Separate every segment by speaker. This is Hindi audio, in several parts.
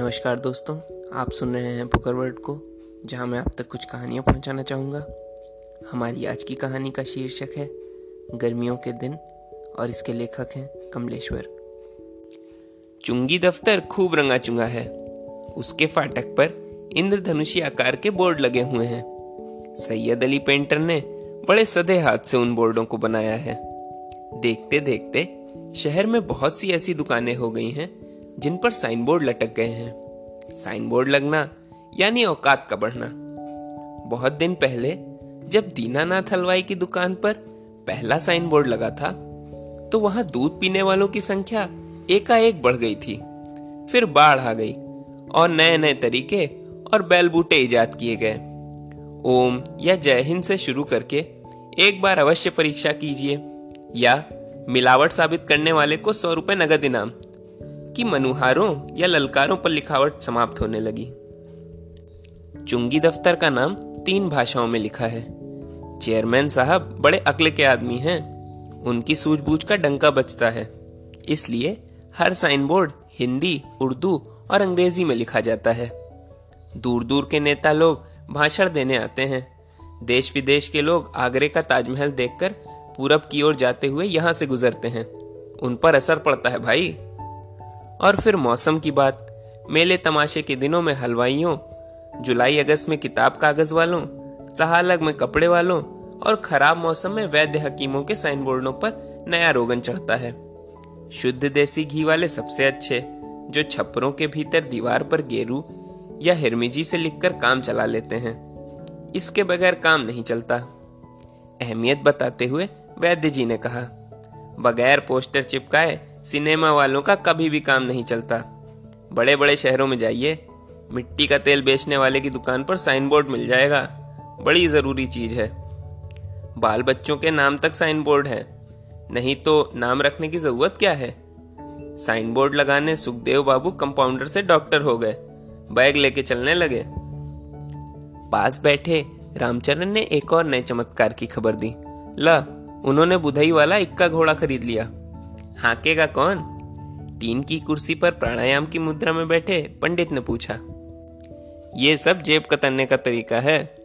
Speaker 1: नमस्कार दोस्तों, आप सुन रहे हैं पुकर वर्ड को, जहाँ मैं आप तक कुछ कहानियाँ पहुंचाना चाहूँगा। हमारी आज की कहानी का शीर्षक है, गर्मियों के दिन, और इसके लेखक हैं कमलेश्वर। चुंगी दफ्तर खूब रंगा चुंगा है। उसके फाटक पर इंद्रधनुषी आकार के बोर्ड लगे हुए हैं। सैयद अली पेंटर ने बड़े सदे हाथ से उन बोर्डों को बनाया है। देखते देखते शहर में बहुत सी ऐसी दुकानें हो गई हैं जिन पर साइन बोर्ड लटक गए हैं। साइन बोर्ड लगना, यानी औकात का बढ़ना। बहुत दिन पहले, जब दीनानाथ हलवाई की दुकान पर पहला साइन बोर्ड लगा था तो वहाँ दूध पीने वालों की संख्या एकाएक बढ़ गई थी। फिर बाढ़ आ गई, और नए नए तरीके और बैल बूटे इजाद किए गए। ओम या जय हिंद से शुरू करके एक बार अवश्य परीक्षा कीजिए, या मिलावट साबित करने वाले को सौ रुपए नगद इनाम। कि मनुहारों या ललकारों पर लिखावट समाप्त होने लगी। चुंगी दफ्तर का नाम तीन भाषाओं में लिखा है। चेयरमैन साहब बड़े अक्ल के आदमी हैं। उनकी सूझबूझ का डंका बचता है। इसलिए हर साइन बोर्ड हिंदी, उर्दू और अंग्रेज़ी में लिखा जाता है। दूर दूर के नेता लोग भाषण देने आते हैं। देश विदेश के लोग आगरे का ताजमहल देखकर पूरब की ओर जाते हुए यहाँ से गुजरते हैं। उन पर असर पड़ता है भाई। और फिर मौसम की बात। मेले तमाशे के दिनों में हलवाइयों, जुलाई अगस्त में किताब कागज़ वालों, सहालग में कपड़े वालों और खराब मौसम में वैद्य हकीमों के साइन बोर्डों पर नया रोगन चढ़ता है। शुद्ध देसी घी वाले सबसे अच्छे, जो छपरों के भीतर दीवार पर गेरू या हिरमिजी से लिखकर काम चला लेते हैं। इसके बगैर काम नहीं चलता। अहमियत बताते हुए वैद्य जी ने कहा, बगैर पोस्टर चिपकाए सिनेमा वालों का कभी भी काम नहीं चलता। बड़े बड़े शहरों में जाइए, मिट्टी का तेल बेचने वाले की दुकान पर साइन बोर्ड मिल जाएगा। बड़ी ज़रूरी चीज़ है। बाल बच्चों के नाम तक साइन बोर्ड है। नहीं तो नाम रखने की ज़रूरत क्या है? साइन बोर्ड लगाने सुखदेव बाबू कंपाउंडर से डॉक्टर हो गए। बैग लेके चलने लगे। पास बैठे रामचरण ने एक और नए चमत्कार की खबर दी। ल, उन्होंने बुधई वाला इक्का घोड़ा खरीद लिया। हाकेगा कौन? टीन की कुर्सी पर प्राणायाम की मुद्रा में बैठे पंडित ने पूछा। ये सब जेब कतरने का तरीका है।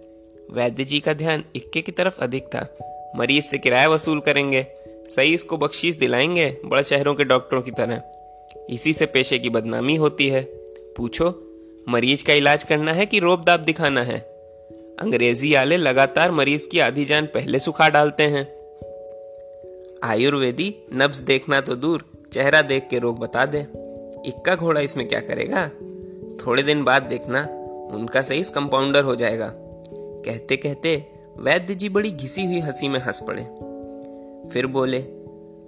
Speaker 1: वैद्य जी का ध्यान इक्के की तरफ़ अधिक था। मरीज़ से किराया वसूल करेंगे। सही इसको बख्शीश दिलाएँगे बड़े शहरों के डॉक्टरों की तरह। इसी से पेशे की बदनामी होती है। पूछो, मरीज़ का इलाज करना है कि रोब दाब दिखाना है? अंग्रेज़ी आले लगातार मरीज़ की आधी जान पहले सुखा डालते हैं। आयुर्वेदी नब्स देखना तो दूर, चेहरा देख के रोग बता दे। इक्का घोड़ा इसमें क्या करेगा? थोड़े दिन बाद देखना, उनका सही कंपाउंडर हो जाएगा। कहते कहते वैद्य जी बड़ी घिसी हुई हँसी में हंस पड़े। फिर बोले,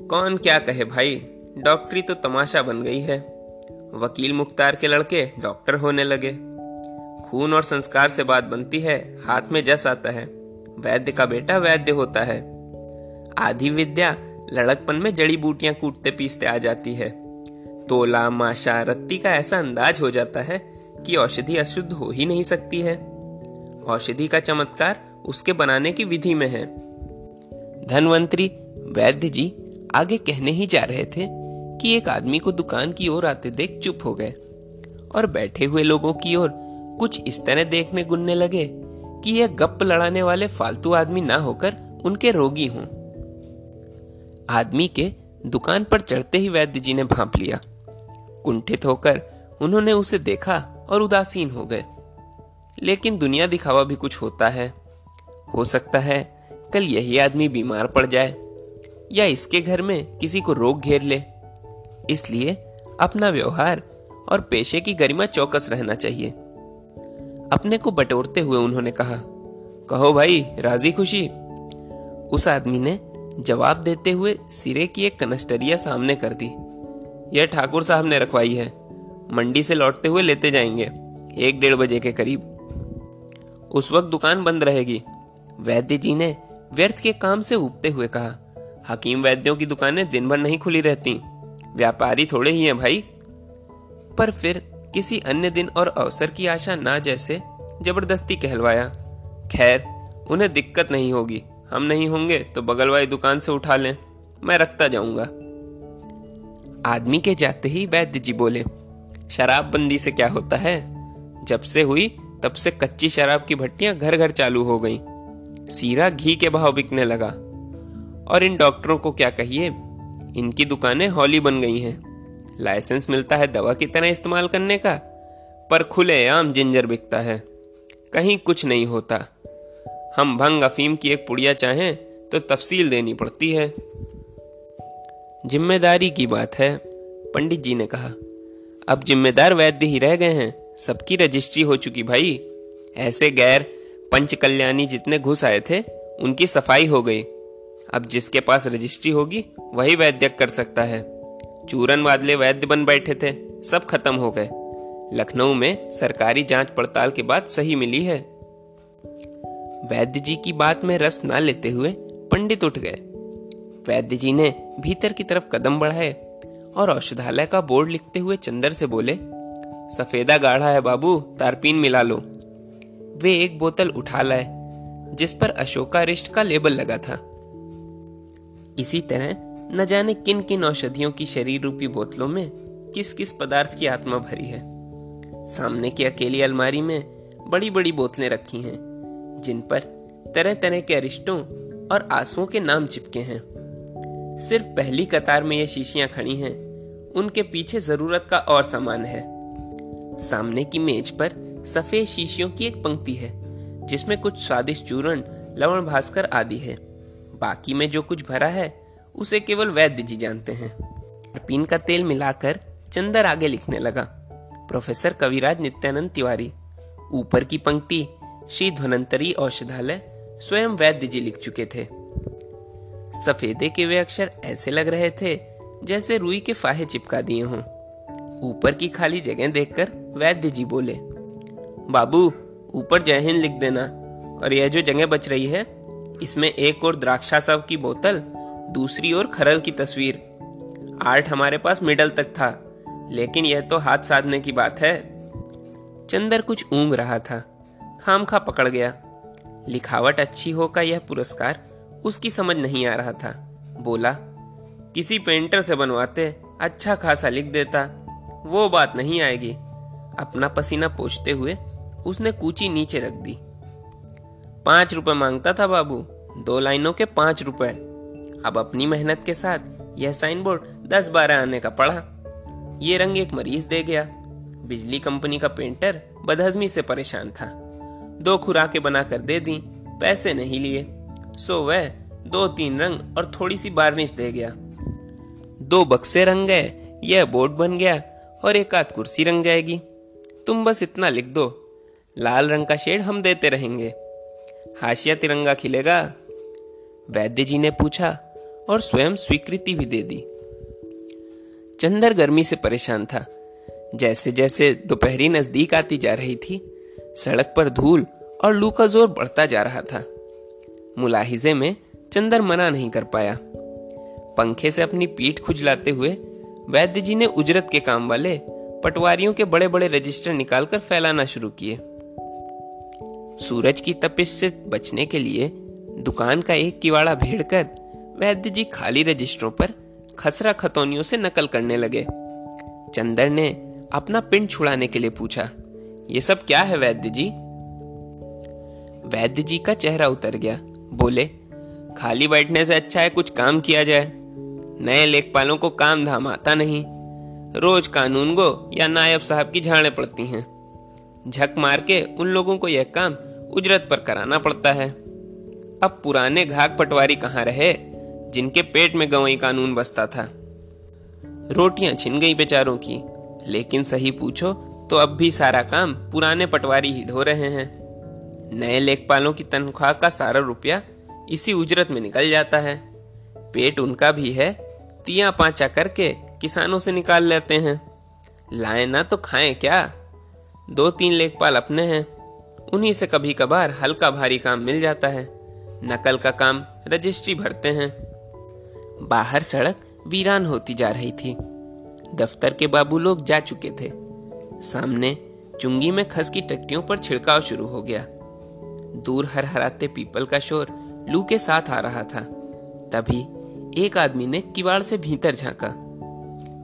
Speaker 1: कौन क्या कहे भाई? डॉक्टरी तो तमाशा बन गई है। वकील मुख्तार के लड़के डॉक्टर होने लगे। खून और संस्कार से बात बनती है, हाथ में जस आता है। वैद्य का बेटा वैद्य होता है। आधी विद्या लड़कपन में जड़ी बूटियाँ कूटते पीसते आ जाती है। तोला, माशा, रत्ती का ऐसा अंदाज हो जाता है कि औषधि अशुद्ध हो ही नहीं सकती है। औषधि का चमत्कार उसके बनाने की विधि में है। धनवंतरी वैद्य जी आगे कहने ही जा रहे थे कि एक आदमी को दुकान की ओर आते देख चुप हो गए और बैठे हुए लोगों की ओर कुछ इस तरह देखने गुनने लगे कि यह गप लड़ाने वाले फालतू आदमी ना होकर उनके रोगी हों। आदमी के दुकान पर चढ़ते ही वैद्य जी ने भांप लिया। कुंठित होकर उन्होंने उसे देखा और उदासीन हो गए। लेकिन दुनिया दिखावा भी कुछ होता है। हो सकता है कल यही आदमी बीमार पड़ जाए या इसके घर में किसी को रोग घेर ले। इसलिए अपना व्यवहार और पेशे की गरिमा चौकस रहना चाहिए। अपने को बटोरते हुए उन्होंने कहा, कहो भाई, राज़ी खुशी? उस आदमी ने जवाब देते हुए सिरे की एक कनस्टरिया सामने कर दी। यह ठाकुर साहब ने रखवाई है। मंडी से लौटते हुए लेते जाएँगे, एक डेढ़ बजे के करीब। उस वक्त दुकान बंद रहेगी। वैद्य जी ने व्यर्थ के काम से उबते हुए कहा, हकीम वैद्यों की दुकानें दिन भर नहीं खुली रहती। व्यापारी थोड़े ही हैं भाई। पर फिर किसी अन्य दिन और अवसर की आशा ना जैसे ज़बरदस्ती कहलवाया। खैर, उन्हें दिक्कत नहीं होगी। हम नहीं होंगे तो बगल वाली दुकान से उठा लें। मैं रखता जाऊँगा। आदमी के जाते ही वैद्य जी बोले शराबबंदी से क्या होता है? जब से हुई, तब से कच्ची शराब की भट्टियाँ घर घर चालू हो गई। सीरा घी के भाव बिकने लगा। और इन डॉक्टरों को क्या कहिए? इनकी दुकानें हॉली बन गई हैं। लाइसेंस मिलता है दवा की तरह इस्तेमाल करने का, पर खुले आम जिंजर बिकता है। कहीं कुछ नहीं होता। हम भंग अफीम की एक पुड़िया चाहें तो तफसील देनी पड़ती है। ज़िम्मेदारी की बात है, पंडित जी ने कहा। अब जिम्मेदार वैद्य ही रह गए हैं, सबकी रजिस्ट्री हो चुकी भाई। ऐसे गैर पंच कल्याणी जितने घुस आए थे, उनकी सफ़ाई हो गई। अब जिसके पास रजिस्ट्री होगी, वही वैद्य कर सकता है। चूरन वादले वैद्य बन बैठे थे, सब खत्म हो गए। लखनऊ में सरकारी जाँच पड़ताल के बाद सही मिली है। वैद्य जी की बात में रस ना लेते हुए पंडित उठ गए। वैद्य जी ने भीतर की तरफ़ कदम बढ़ाए और औषधालय का बोर्ड लिखते हुए चंदर से बोले, सफेदा गाढ़ा है बाबू, तारपीन मिला लो। वे एक बोतल उठा लाए, जिस पर अशोका रिष्ट का लेबल लगा था। इसी तरह न जाने किन किन औषधियों की शरीर रूपी बोतलों में किस किस पदार्थ की आत्मा भरी है। सामने की अकेली अलमारी में बड़ी बड़ी बोतलें रखी हैं। जिन पर तरह तरह के अरिष्टों और आंसुओं के नाम चिपके हैं। सिर्फ़ पहली कतार में ये शीशियाँ खड़ी हैं। उनके पीछे ज़रूरत का और सामान है। सामने की मेज पर सफ़ेद शीशियों की एक पंक्ति है, जिसमें कुछ स्वादिष्ट चूर्ण, लवण भास्कर आदि है। बाकी में जो कुछ भरा है, उसे केवल वैद्य जी जानते हैं। पीन का तेल मिलाकर चंदर आगे लिखने लगा। प्रोफेसर कविराज नित्यानंद तिवारी। ऊपर की पंक्ति श्री धनंतरी औषधालय स्वयं वैद्य जी लिख चुके थे। सफेदे के वे अक्षर ऐसे लग रहे थे जैसे रुई के फाहे चिपका दिए हों। ऊपर की खाली जगह देखकर वैद्य जी बोले, बाबू, ऊपर जय हिंद लिख देना। और यह जो जगह बच रही है, इसमें एक और द्राक्षा सब की बोतल, दूसरी ओर खरल की तस्वीर। आर्ट हमारे पास मिडल तक था, लेकिन यह तो हाथ साधने की बात है। चंदर कुछ ऊंग रहा था। खाम खा पकड़ गया। लिखावट अच्छी हो का यह पुरस्कार उसकी समझ नहीं आ रहा था। बोला, किसी पेंटर से बनवाते अच्छा खासा लिख देता, वो बात नहीं आएगी। अपना पसीना पोछते हुए उसने कूची नीचे रख दी। पाँच रुपए माँगता था बाबू, दो लाइनों के पाँच रुपए। अब अपनी मेहनत के साथ यह साइन बोर्ड दस बारह आने का पड़ा। ये रंग एक मरीज़ दे गया। बिजली कंपनी का पेंटर बदहजमी से परेशान था। दो खुराकें बनाकर दे दी, पैसे नहीं लिए। सो वह दो तीन रंग और थोड़ी सी बार्निश दे गया। दो बक्से रंग गए, यह बोर्ड बन गया और एक आध कुर्सी रंग जाएगी। तुम बस इतना लिख दो, लाल रंग का शेड हम देते रहेंगे। हाशिया तिरंगा खिलेगा, वैद्य जी ने पूछा और स्वयं स्वीकृति भी दे दी। चंदर गर्मी से परेशान था जैसे जैसे दोपहरी नज़दीक आती जा रही थी सड़क पर धूल और लू का ज़ोर बढ़ता जा रहा था। मुलाहिजे में चंदर मना नहीं कर पाया। पंखे से अपनी पीठ खुजलाते हुए वैद्य जी ने उजरत के काम वाले पटवारियों के बड़े बड़े रजिस्टर निकालकर फैलाना शुरू किए। सूरज की तपिश से बचने के लिए दुकान का एक किवाड़ा भेड़कर वैद्य जी खाली रजिस्टरों पर खसरा खतौनियों से नकल करने लगे। चंदर ने अपना पिंड छुड़ाने के लिए पूछा ये सब क्या है वैद्य जी? वैद्य जी का चेहरा उतर गया। बोले, खाली बैठने से अच्छा है कुछ काम किया जाए। नए लेखपालों को काम धाम आता नहीं। रोज कानून गो या नायब साहब की झाड़े पड़ती हैं। झक मार के उन लोगों को यह काम उजरत पर कराना पड़ता है। अब पुराने घाक पटवारी कहाँ रहे, जिनके पेट में गवई कानून बसता था? रोटियाँ छिन गई बेचारों की। लेकिन सही पूछो तो अब भी सारा काम पुराने पटवारी ही ढो रहे हैं। नए लेखपालों की तनख्वाह का सारा रुपया इसी उजरत में निकल जाता है। पेट उनका भी है, तिया पांचा करके किसानों से निकाल लेते हैं। लाए ना तो खाएँ क्या? दो तीन लेखपाल अपने हैं, उन्हीं से कभी कभार हल्का भारी काम मिल जाता है। नकल का काम रजिस्ट्री भरते हैं। बाहर सड़क वीरान होती जा रही थी। दफ्तर के बाबू लोग जा चुके थे। सामने चुंगी में खस की टट्टियों पर छिड़काव शुरू हो गया। दूर हर हराते पीपल का शोर लू के साथ आ रहा था। तभी एक आदमी ने किवाड़ से भीतर झांका।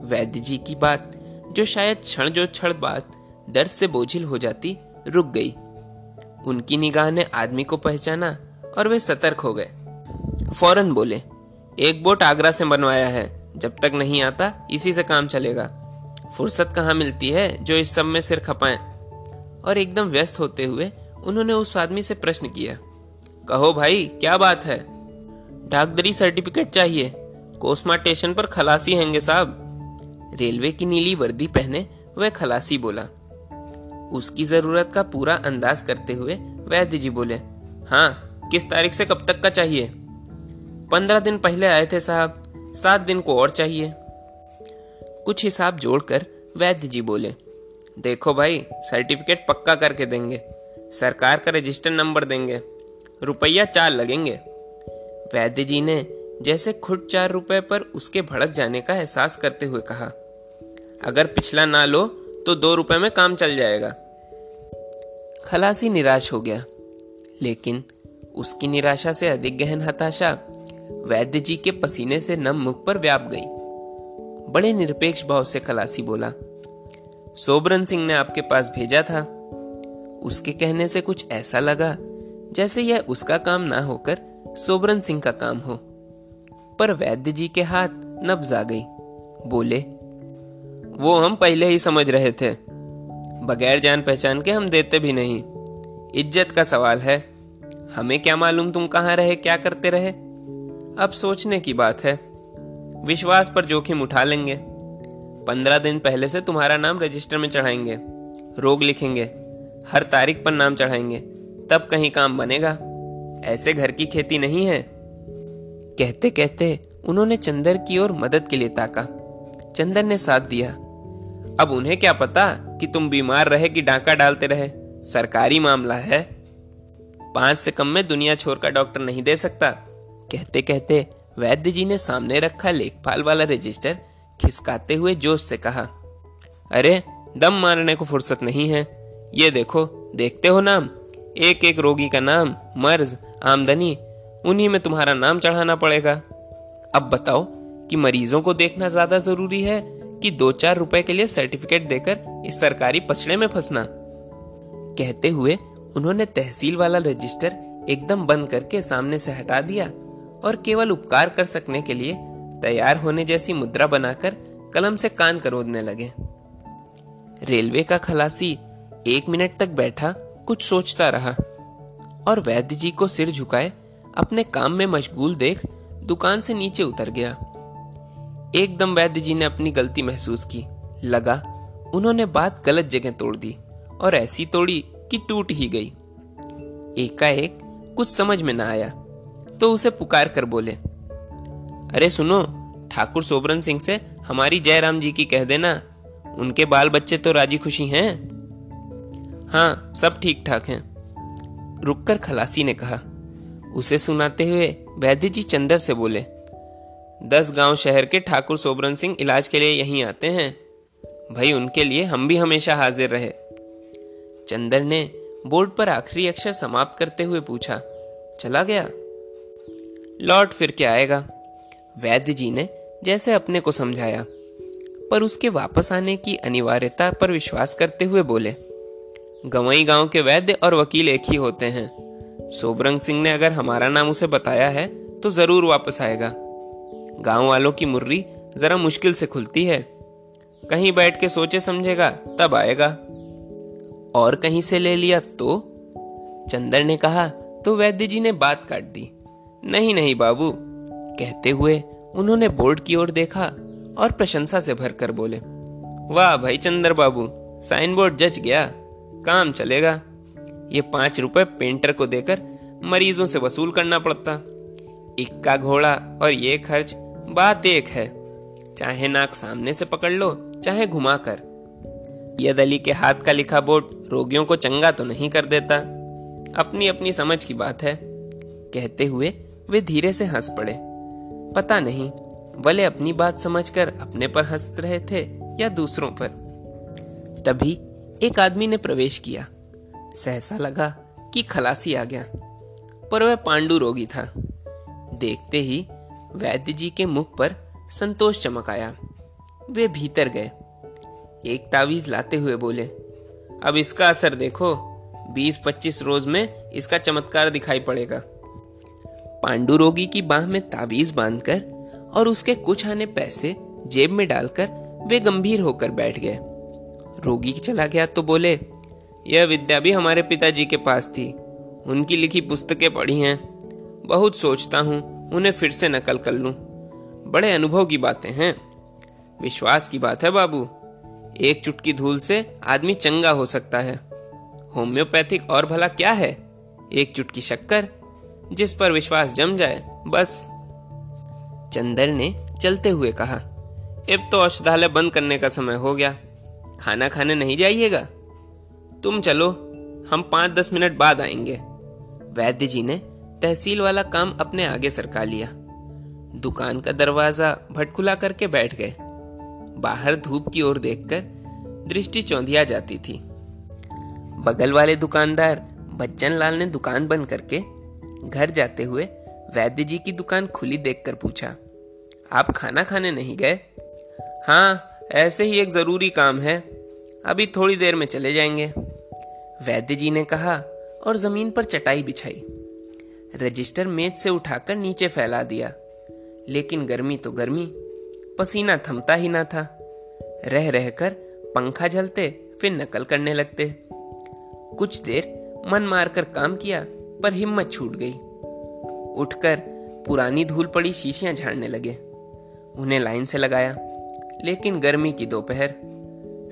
Speaker 1: वैद्य जी की बात, जो शायद क्षण जो क्षण बाद दर्द से बोझिल हो जाती, रुक गई। उनकी निगाह ने आदमी को पहचाना और वे सतर्क हो गए। फ़ौरन बोले, एक बोट आगरा से बनवाया है, जब तक नहीं आता, इसी से काम चलेगा। फुर्सत कहाँ मिलती है जो इस सब में सिर खपाए? और एकदम व्यस्त होते हुए उन्होंने उस आदमी से प्रश्न किया, कहो भाई, क्या बात है? डाकदरी सर्टिफिकेट चाहिए कोसमा स्टेशन पर खलासी हैंगे साहब. रेलवे की नीली वर्दी पहने वह खलासी बोला। उसकी ज़रूरत का पूरा अंदाज करते हुए वैद्य जी बोले हाँ किस तारीख से कब तक का चाहिए? पंद्रह दिन पहले आए थे साहब, सात दिन को और चाहिए। कुछ हिसाब जोड़कर वैद्य जी बोले, देखो भाई, सर्टिफिकेट पक्का करके देंगे, सरकार का रजिस्टर नंबर देंगे, रुपया चार लगेंगे। वैद्य जी ने जैसे खुद चार रुपए पर उसके भड़क जाने का एहसास करते हुए कहा, अगर पिछला ना लो तो दो रुपए में काम चल जाएगा। खलासी निराश हो गया, लेकिन उसकी निराशा से अधिक गहन हताशा वैद्य जी के पसीने से नम मुख पर व्याप गई। बड़े निरपेक्ष भाव से खलासी बोला, सोबरन सिंह ने आपके पास भेजा था। उसके कहने से कुछ ऐसा लगा जैसे यह उसका काम ना होकर सोबरन सिंह का काम हो। पर वैद्य जी के हाथ नब्ज आ गई। बोले, वो हम पहले ही समझ रहे थे। बगैर जान पहचान के हम देते भी नहीं। इज़्ज़त का सवाल है। हमें क्या मालूम तुम कहाँ रहे, क्या करते रहे? अब सोचने की बात है। विश्वास पर जोखिम उठा लेंगे। पंद्रह दिन पहले से तुम्हारा नाम रजिस्टर में चढ़ाएँगे। रोग लिखेंगे। हर तारीख पर नाम चढ़ाएँगे। तब कहीं काम बनेगा। ऐसे घर की खेती नहीं है। कहते कहते उन्होंने चंदर की ओर मदद के लिए ताका। चंदर ने साथ दिया। अब उन्हें क्या पता कि तुम बीमार रहे कि डाका डालते रहे? सरकारी मामला है। पाँच से कम में दुनिया छोर का डॉक्टर नहीं दे सकता। कहते कहते वैद्य जी ने सामने रखा लेखपाल वाला रजिस्टर, खिसकाते हुए जोश से कहा, अरे, दम मारने को फुर्सत नहीं है। ये देखो, देखते हो नाम? एक एक रोगी का नाम, मर्ज, आमदनी, उन्हीं में तुम्हारा नाम चढ़ाना पड़ेगा। अब बताओ कि मरीजों को देखना ज़्यादा ज़रूरी है कि दो चार रुपए के लिए सर्टिफिकेट देकर इस सरकारी पछड़े में फंसना? कहते हुए उन्होंने तहसील वाला रजिस्टर एकदम बंद करके सामने से हटा दिया और केवल उपकार कर सकने के लिए तैयार होने जैसी मुद्रा बनाकर कलम से कान करोदने लगे। रेलवे का खलासी एक मिनट तक बैठा, कुछ सोचता रहा और वैद्य जी को सिर झुकाए, अपने काम में मशगूल देख दुकान से नीचे उतर गया। एकदम वैद्य जी ने अपनी गलती महसूस की। लगा, उन्होंने बात गलत जगह तोड़ दी और ऐसी तोड़ी कि टूट ही गई। एकाएक कुछ समझ में ना आया। तो उसे पुकार कर बोले, अरे सुनो, ठाकुर सोबरन सिंह से हमारी जयराम जी की कह देना। उनके बाल बच्चे तो राज़ी खुशी हैं। हाँ सब ठीक ठाक हैं। रुककर खलासी ने कहा। उसे सुनाते हुए वैद्य जी चंदर से बोले, दस गाँव शहर के ठाकुर सोबरन सिंह इलाज के लिए यहीं आते हैं। भाई, उनके लिए हम भी हमेशा हाजिर रहे। चंदर ने बोर्ड पर आखिरी अक्षर समाप्त करते हुए पूछा, चला गया? लौट फिर के आएगा। वैद्य जी ने जैसे अपने को समझाया, पर उसके वापस आने की अनिवार्यता पर विश्वास करते हुए बोले, गवई गाँव के वैद्य और वकील एक ही होते हैं। सोबरंग सिंह ने अगर हमारा नाम उसे बताया है तो ज़रूर वापस आएगा। गाँव वालों की मुर्री जरा मुश्किल से खुलती है। कहीं बैठ के सोचे समझेगा, तब आएगा। और कहीं से ले लिया तो? चंदर ने कहा तो वैद्य जी ने बात काट दी। नहीं नहीं बाबू। कहते हुए उन्होंने बोर्ड की ओर देखा और प्रशंसा से भरकर बोले, वाह भाई चंदर बाबू साइन बोर्ड जच गया, काम चलेगा। ये पाँच रुपए पेंटर को देकर मरीजों से वसूल करना पड़ता। इक्का घोड़ा और ये खर्च, बात एक है। चाहे नाक सामने से पकड़ लो, चाहे घुमाकर यद अली के हाथ का लिखा बोर्ड रोगियों को चंगा तो नहीं कर देता। अपनी अपनी समझ की बात है। कहते हुए वे धीरे से हंस पड़े। पता नहीं, वले अपनी बात समझकर अपने पर हंस रहे थे या दूसरों पर। तभी एक आदमी ने प्रवेश किया। सहसा लगा कि खलासी आ गया, पर वह पांडु रोगी था। देखते ही वैद्य जी के मुख पर संतोष चमक आया। वे भीतर गए। एक तावीज लाते हुए बोले, अब इसका असर देखो। बीस पच्चीस रोज में इसका चमत्कार दिखाई पड़ेगा। पांडु रोगी की बाह में तावीज बांधकर और उसके कुछ आने पैसे जेब में डालकर वे गंभीर होकर बैठ गए। रोगी चला गया तो बोले, यह विद्या भी हमारे पिताजी के पास थी। उनकी लिखी पुस्तकें पढ़ी हैं। बहुत सोचता हूँ, उन्हें फिर से नकल कर लूँ। बड़े अनुभव की बातें हैं। विश्वास की बात है बाबू। एक चुटकी धूल से आदमी चंगा हो सकता है। होम्योपैथिक और भला क्या है? एक चुटकी शक्कर जिस पर विश्वास जम जाए, बस। चंदर ने चलते हुए कहा अब तो औषधालय बंद करने का समय हो गया। खाना खाने नहीं जाइएगा। तुम चलो, हम पाँच दस मिनट बाद आएँगे। वैद्य जी ने तहसील वाला काम अपने आगे सरका लिया। दुकान का दरवाज़ा भटकुला करके बैठ गए। बाहर धूप की ओर देखकर दृष्टि चौंधिया जाती थी। बगल वाले दुकानदार बच्चन लाल ने दुकान बंद करके घर जाते हुए वैद्य जी की दुकान खुली देखकर पूछा, आप खाना खाने नहीं गए? हाँ ऐसे ही एक ज़रूरी काम है। अभी थोड़ी देर में चले जाएँगे। वैद्य जी ने कहा और ज़मीन पर चटाई बिछाई। रजिस्टर मेज से उठाकर नीचे फैला दिया। लेकिन गर्मी तो गर्मी, पसीना थमता ही ना था। रह रहकर पंखा झलते फिर नकल करने लगते। कुछ देर मन मारकर काम किया पर हिम्मत छूट गई। उठकर पुरानी धूल पड़ी शीशियाँ झाड़ने लगे। उन्हें लाइन से लगाया, लेकिन गर्मी की दोपहर,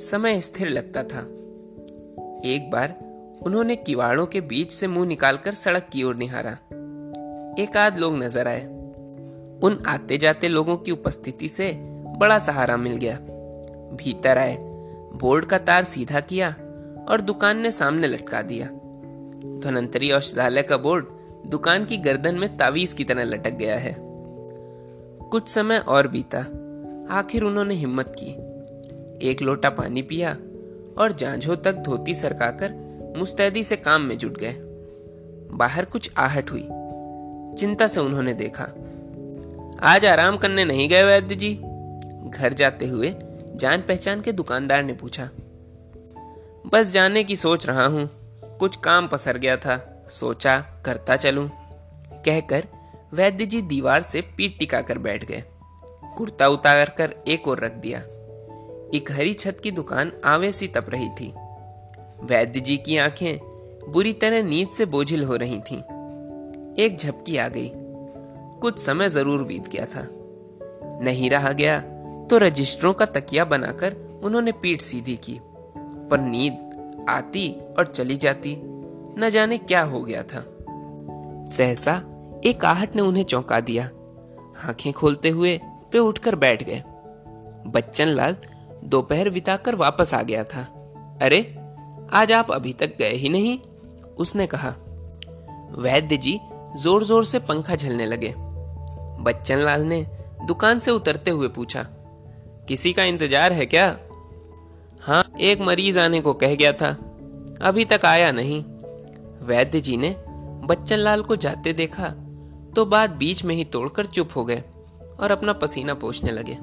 Speaker 1: समय स्थिर लगता था। एक बार उन्होंने किवाड़ों के बीच से मुँह निकालकर सड़क की ओर निहारा। एक आध लोग नज़र आए। उन आते जाते लोगों की उपस्थिति से बड़ा सहारा मिल गया। भीतर आए, बोर्ड का तार सीधा किया और दुकान ने सामने लटका दिया। धनंतरी औषधालय का बोर्ड दुकान की गर्दन में तावीज की तरह लटक गया है। कुछ समय और बीता। आखिर उन्होंने हिम्मत की। एक लोटा पानी पिया और जांझों तक धोती सरकाकर मुस्तैदी से काम में जुट गए। बाहर कुछ आहट हुई। चिंता से उन्होंने देखा। आज आराम करने नहीं गए वैद्य जी। घर जाते हुए जान पहचान के दुकानदार ने पूछा। बस जाने की सोच रहा हूँ। कुछ काम पसर गया था। सोचा, करता चलूँ। कहकर वैद्य जी दीवार से पीठ टिकाकर बैठ गए। कुर्ता उतार कर एक और रख दिया। एक हरी छत की दुकान आवे सी तप रही थी। वैद्य जी की आँखें बुरी तरह नींद से बोझिल हो रही थीं। एक झपकी आ गई। कुछ समय ज़रूर बीत गया था। नहीं रहा गया तो रजिस्टरों का तकिया बनाकर उन्होंने पीठ सीधी की। पर नींद आती और चली जाती। न जाने क्या हो गया था। सहसा एक आहट ने उन्हें चौंका दिया। आँखें खोलते हुए वे उठकर बैठ गए। बच्चन लाल दोपहर बिताकर वापस आ गया था। अरे, आज आप अभी तक गए ही नहीं, उसने कहा। वैद्य जी ज़ोर ज़ोर से पंखा झलने लगे। बच्चन लाल ने दुकान से उतरते हुए पूछा, किसी का इंतज़ार है क्या? हाँ एक मरीज़ आने को कह गया था। अभी तक आया नहीं। वैद्य जी ने बच्चन लाल को जाते देखा तो बात बीच में ही तोड़कर चुप हो गए और अपना पसीना पोछने लगे।